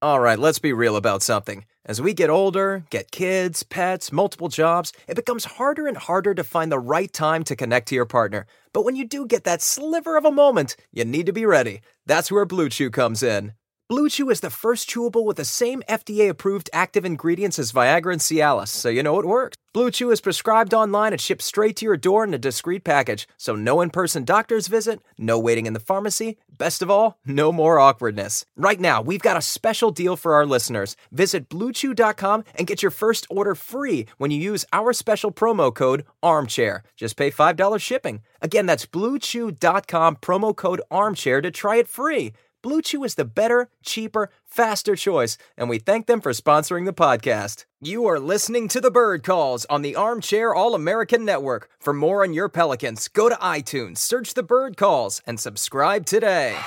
All right, let's be real about something. As we get older, get kids, pets, multiple jobs, it becomes harder and harder to find the right time to connect to your partner. But when you do get that sliver of a moment, you need to be ready. That's where Blue Chew comes in. Blue Chew is the first chewable with the same FDA approved active ingredients as Viagra and Cialis, so you know it works. Blue Chew is prescribed online and shipped straight to your door in a discreet package, so no in person doctor's visit, no waiting in the pharmacy, best of all, no more awkwardness. Right now, we've got a special deal for our listeners. Visit bluechew.com and get your first order free when you use our special promo code ARMCHAIR. Just pay $5 shipping. Again, that's bluechew.com promo code ARMCHAIR to try it free. Blue Chew is the better, cheaper, faster choice, and we thank them for sponsoring the podcast. You are listening to the Bird Calls on the Armchair All American Network. For more on your Pelicans, go to iTunes, search the Bird Calls, and subscribe today.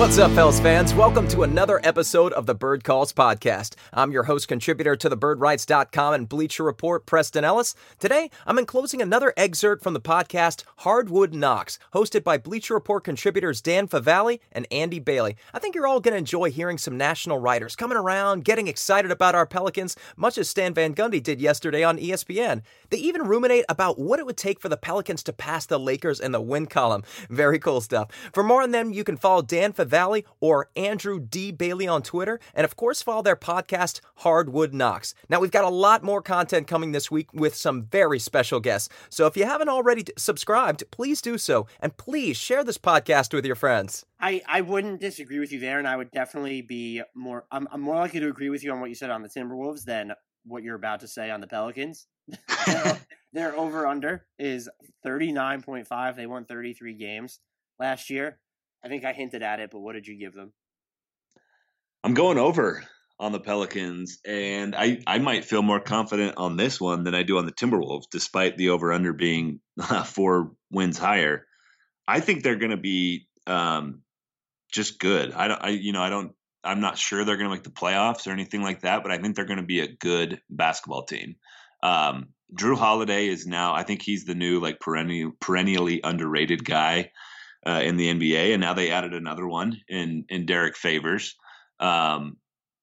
What's up, Pels fans? Welcome to another episode of the Bird Calls podcast. I'm your host, contributor to thebirdwrites.com and Bleacher Report, Preston Ellis. Today, I'm enclosing another excerpt from the podcast Hardwood Knocks, hosted by Bleacher Report contributors Dan Favale and Andy Bailey. I think you're all going to enjoy hearing some national writers coming around, getting excited about our Pelicans, much as Stan Van Gundy did yesterday on ESPN. They even ruminate about what it would take for the Pelicans to pass the Lakers in the win column. Very cool stuff. For more on them, you can follow Dan Favale Valley or Andrew D. Bailey on Twitter. And of course, follow their podcast, Hardwood Knocks. Now, we've got a lot more content coming this week with some very special guests. So if you haven't already subscribed, please do so. And please share this podcast with your friends. I, I wouldn't disagree with you there, and I would definitely be more. I'm, I'm more likely to agree with you on what you said on the Timberwolves than what you're about to say on the Pelicans. their over under is 39.5. They won 33 games last year. I think I hinted at it, but what did you give them? I'm going over on the Pelicans, and I, I might feel more confident on this one than I do on the Timberwolves, despite the over under being four wins higher. I think they're going to be um, just good. I don't, I, you know, I don't, I'm not sure they're going to make the playoffs or anything like that, but I think they're going to be a good basketball team. Um, Jrue Holiday is now, I think he's the new like perennial, perennially underrated guy uh, in the NBA, and now they added another one in in Derrick Favors. Um,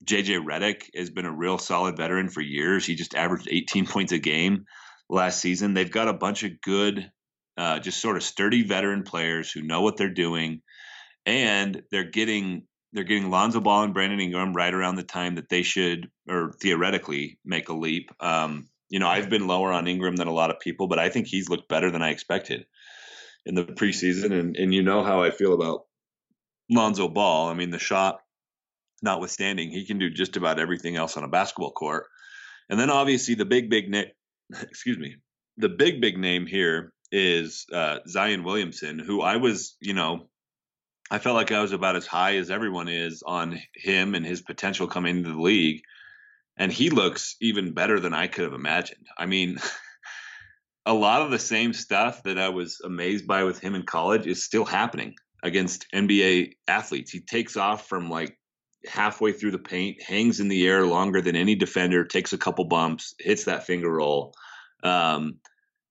JJ Redick has been a real solid veteran for years. He just averaged 18 points a game last season. They've got a bunch of good, uh, just sort of sturdy veteran players who know what they're doing, and they're getting they're getting Lonzo Ball and Brandon Ingram right around the time that they should, or theoretically, make a leap. Um, you know, I've been lower on Ingram than a lot of people, but I think he's looked better than I expected in the preseason, and and you know how I feel about Lonzo Ball. I mean, the shot notwithstanding, he can do just about everything else on a basketball court. And then obviously the big big name, excuse me, the big big name here is uh, Zion Williamson, who I was, you know, I felt like I was about as high as everyone is on him and his potential coming into the league. And he looks even better than I could have imagined. I mean, a lot of the same stuff that I was amazed by with him in college is still happening against NBA athletes. He takes off from like halfway through the paint, hangs in the air longer than any defender, takes a couple bumps, hits that finger roll. Um,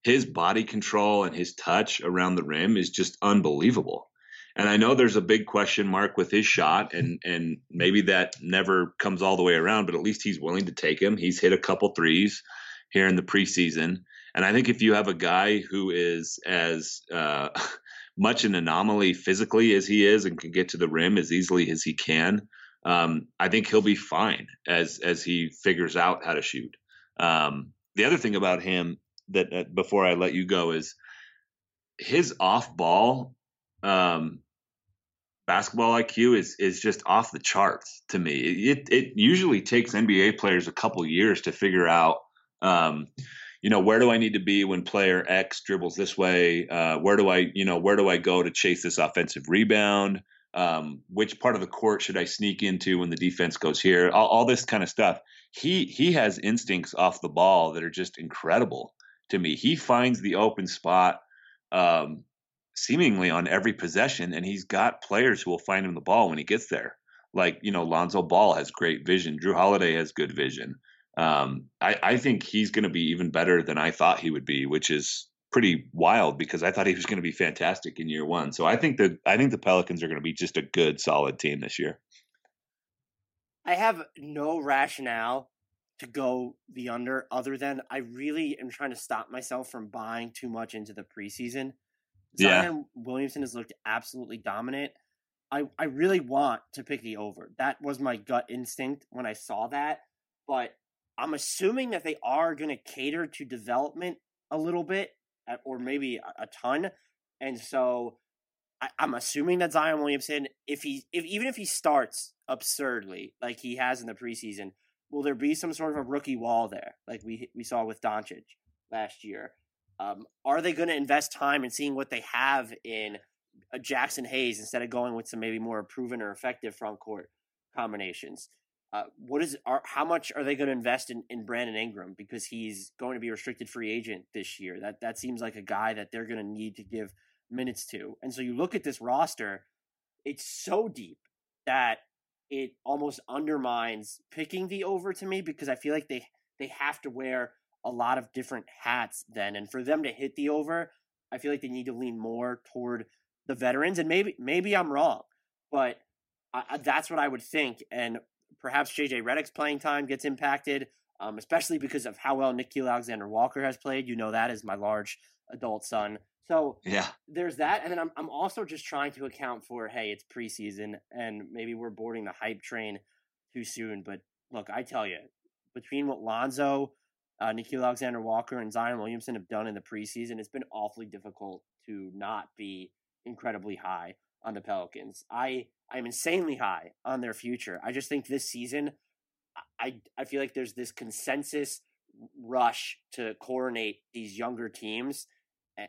his body control and his touch around the rim is just unbelievable. And I know there's a big question mark with his shot, and and maybe that never comes all the way around, but at least he's willing to take him. He's hit a couple threes here in the preseason. And I think if you have a guy who is as uh, much an anomaly physically as he is and can get to the rim as easily as he can, um, I think he'll be fine as as he figures out how to shoot. Um, the other thing about him that uh, before I let you go is his off ball um, basketball IQ is is just off the charts to me. It it usually takes NBA players a couple years to figure out um, you know, where do I need to be when player X dribbles this way? Uh, where do I, you know, where do I go to chase this offensive rebound? Um, which part of the court should I sneak into when the defense goes here? All, all, this kind of stuff. He he has instincts off the ball that are just incredible to me. He finds the open spot um, seemingly on every possession, and he's got players who will find him the ball when he gets there like you know Lonzo Ball has great vision, Jrue Holiday has good vision. Um, I, I think he's going to be even better than I thought he would be, which is pretty wild because I thought he was going to be fantastic in year one. So I think that I think the Pelicans are going to be just a good, solid team this year. I have no rationale to go the under other than I really am trying to stop myself from buying too much into the preseason. Zion yeah. Williamson has looked absolutely dominant. I, I really want to pick the over. That was my gut instinct when I saw that. But I'm assuming that they are going to cater to development a little bit, or maybe a ton. And so I, am assuming that Zion Williamson, if he, if even if he starts absurdly like he has in the preseason, will there be some sort of a rookie wall there, like we we saw with Doncic last year? Um, are they going to invest time in seeing what they have in a Jaxson Hayes instead of going with some maybe more proven or effective front court combinations? Uh, what is are, how much are they going to invest in, in Brandon Ingram because he's going to be a restricted free agent this year? That that seems like a guy that they're going to need to give minutes to. And so you look at this roster, it's so deep that it almost undermines picking the over to me because I feel like they they have to wear a lot of different hats then and for them to hit the over, I feel like they need to lean more toward the veterans and maybe maybe I'm wrong, but I, that's what I would think and perhaps JJ Redick's playing time gets impacted um, especially because of how well Nickeil Alexander Walker has played. You know that is my large adult son. So yeah, there's that, and then I'm I'm also just trying to account for hey, it's preseason, and maybe we're boarding the hype train too soon. But look, I tell you, between what Lonzo, uh, Nickeil Alexander Walker, and Zion Williamson have done in the preseason, it's been awfully difficult to not be incredibly high on the Pelicans. I I'm insanely high on their future. I just think this season, I I feel like there's this consensus rush to coronate these younger teams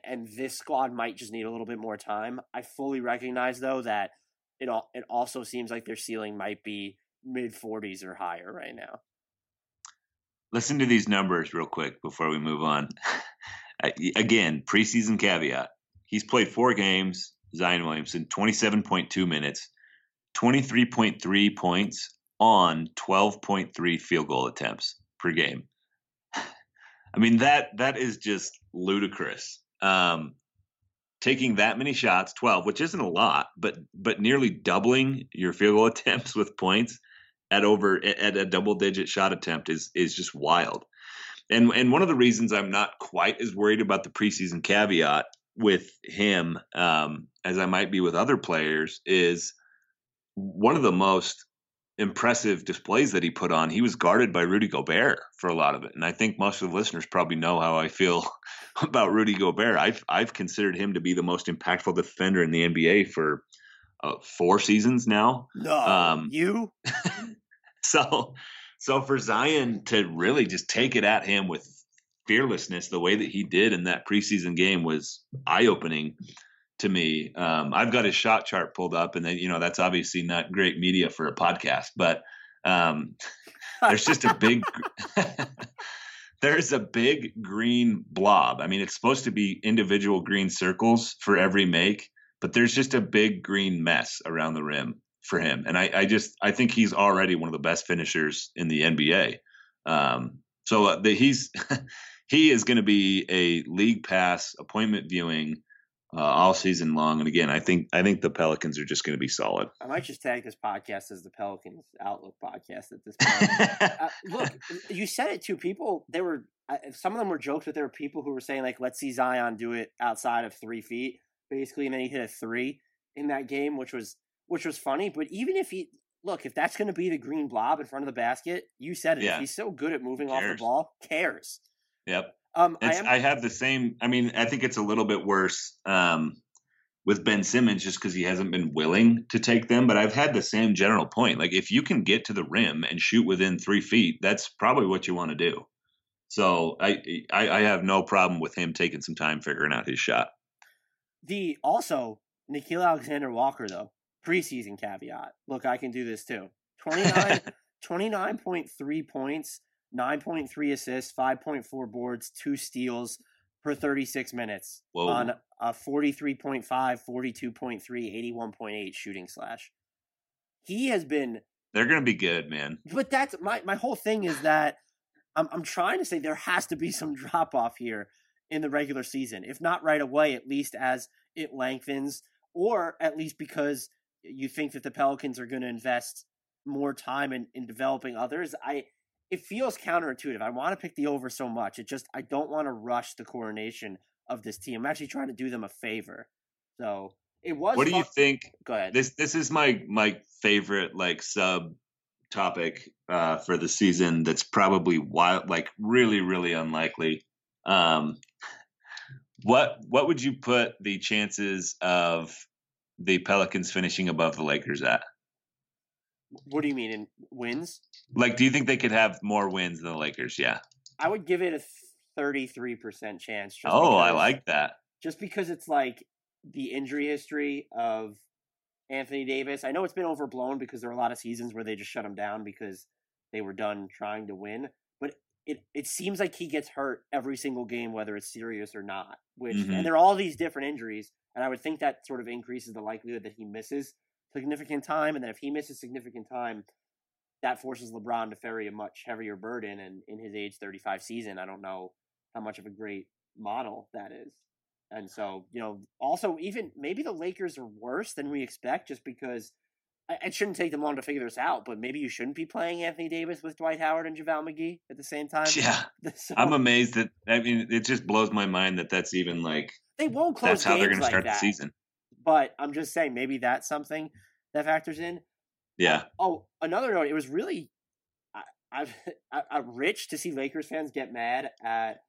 and this squad might just need a little bit more time. I fully recognize though that it all it also seems like their ceiling might be mid 40s or higher right now. Listen to these numbers real quick before we move on. Again, preseason caveat. He's played 4 games, Zion Williamson, 27.2 minutes, 23.3 points on 12.3 field goal attempts per game. I mean that that is just ludicrous um, taking that many shots, 12, which isn't a lot, but but nearly doubling your field goal attempts with points at over at a double digit shot attempt is is just wild. And and one of the reasons I'm not quite as worried about the preseason caveat with him um, as I might be with other players is one of the most impressive displays that he put on, he was guarded by Rudy Gobert for a lot of it. And I think most of the listeners probably know how I feel about Rudy Gobert. I've I've considered him to be the most impactful defender in the NBA for uh, four seasons now. No, um, you. so, so for Zion to really just take it at him with fearlessness, the way that he did in that preseason game was eye opening to me. Um, I've got his shot chart pulled up, and then you know that's obviously not great media for a podcast, but um, there's just a big there's a big green blob. I mean, it's supposed to be individual green circles for every make, but there's just a big green mess around the rim for him, and I, I just I think he's already one of the best finishers in the NBA. Um, so uh, the, he's he is going to be a league pass appointment viewing uh, all season long. And again, I think I think the Pelicans are just going to be solid. I might just tag this podcast as the Pelicans Outlook podcast at this point. uh, look, you said it too. People, there were some of them were jokes, but there were people who were saying like, "Let's see Zion do it outside of three feet," basically, and then he hit a three in that game, which was which was funny. But even if he look, if that's going to be the green blob in front of the basket, you said it. Yeah. He's so good at moving off the ball, cares. Yep. Um, I, am, I, have the same. I mean, I think it's a little bit worse um, with Ben Simmons just because he hasn't been willing to take them. But I've had the same general point. Like, if you can get to the rim and shoot within three feet, that's probably what you want to do. So I, I, I have no problem with him taking some time figuring out his shot. The also Nickeil Alexander Walker though preseason caveat. Look, I can do this too. 29, 29.3 points 9.3 assists, 5.4 boards, two steals per 36 minutes Whoa. on a 43.5, 42.3, 81.8 shooting slash. he has been. They're going to be good, man. But that's my my whole thing is that I'm I'm trying to say there has to be some drop off here in the regular season, if not right away, at least as it lengthens, or at least because you think that the Pelicans are going to invest more time in, in developing others. I it feels counterintuitive. I want to pick the over so much. It just I don't want to rush the coronation of this team. I'm actually trying to do them a favor. So it was. What do you think? Go ahead. This this is my my favorite like sub topic uh, for the season. That's probably wild, like really really unlikely. Um, what what would you put the chances of the Pelicans finishing above the Lakers at? What do you mean in wins? Like, do you think they could have more wins than the Lakers? Yeah. I would give it a thirty-three percent chance. Oh, because, I like that. Just because it's like the injury history of Anthony Davis. I know it's been overblown because there are a lot of seasons where they just shut him down because they were done trying to win. But it it seems like he gets hurt every single game, whether it's serious or not. Which mm-hmm. and there are all these different injuries, and I would think that sort of increases the likelihood that he misses significant time, and then if he misses significant time, that forces LeBron to ferry a much heavier burden. And in his age 35 season, I don't know how much of a great model that is. And so, you know, also even maybe the Lakers are worse than we expect just because it shouldn't take them long to figure this out, but maybe you shouldn't be playing Anthony Davis with Dwight Howard and JaVale McGee at the same time. Yeah. So, I'm amazed that, I mean, it just blows my mind that that's even like, they won't close That's how they're going to start like the season. But I'm just saying, maybe that's something that factors in. Yeah. Oh, another note. It was really, I, I've, I, am rich to see Lakers fans get mad at.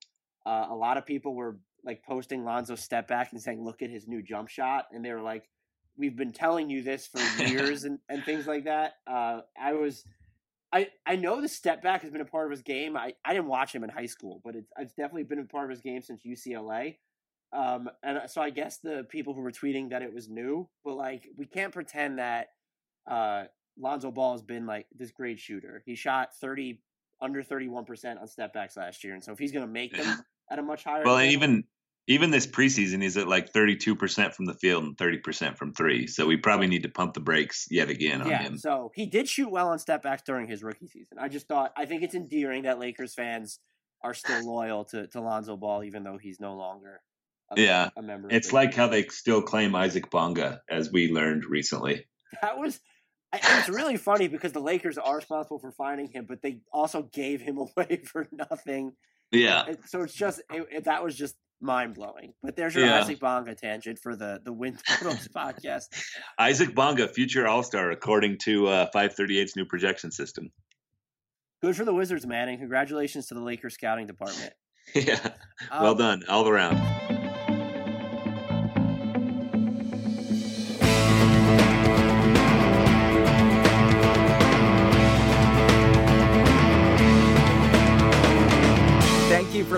Uh, a lot of people were like posting Lonzo's step back and saying, "Look at his new jump shot," and they were like, "We've been telling you this for years," and, and things like that. Uh, I was. I, I know the step back has been a part of his game. I, I didn't watch him in high school, but it's, it's definitely been a part of his game since UCLA. Um, and so I guess the people who were tweeting that it was new, but like we can't pretend that uh, Lonzo Ball has been like this great shooter. He shot thirty under thirty one percent on step backs last year, and so if he's going to make them at a much higher, well, level, even even this preseason, he's at like thirty two percent from the field and thirty percent from three. So we probably need to pump the brakes yet again on yeah, him. So he did shoot well on step backs during his rookie season. I just thought I think it's endearing that Lakers fans are still loyal to to Lonzo Ball, even though he's no longer a, yeah, a member. It's like how they still claim Isaac Bonga, as we learned recently. That was. It's really funny because the Lakers are responsible for finding him, but they also gave him away for nothing. Yeah. So it's just it, it, that was just mind blowing. But there's your yeah. Isaac Bonga tangent for the the Wind Totals podcast. Isaac Bonga, future All Star, according to uh, 538's new projection system. Good for the Wizards, man, and congratulations to the Lakers scouting department. yeah, well um, done all around.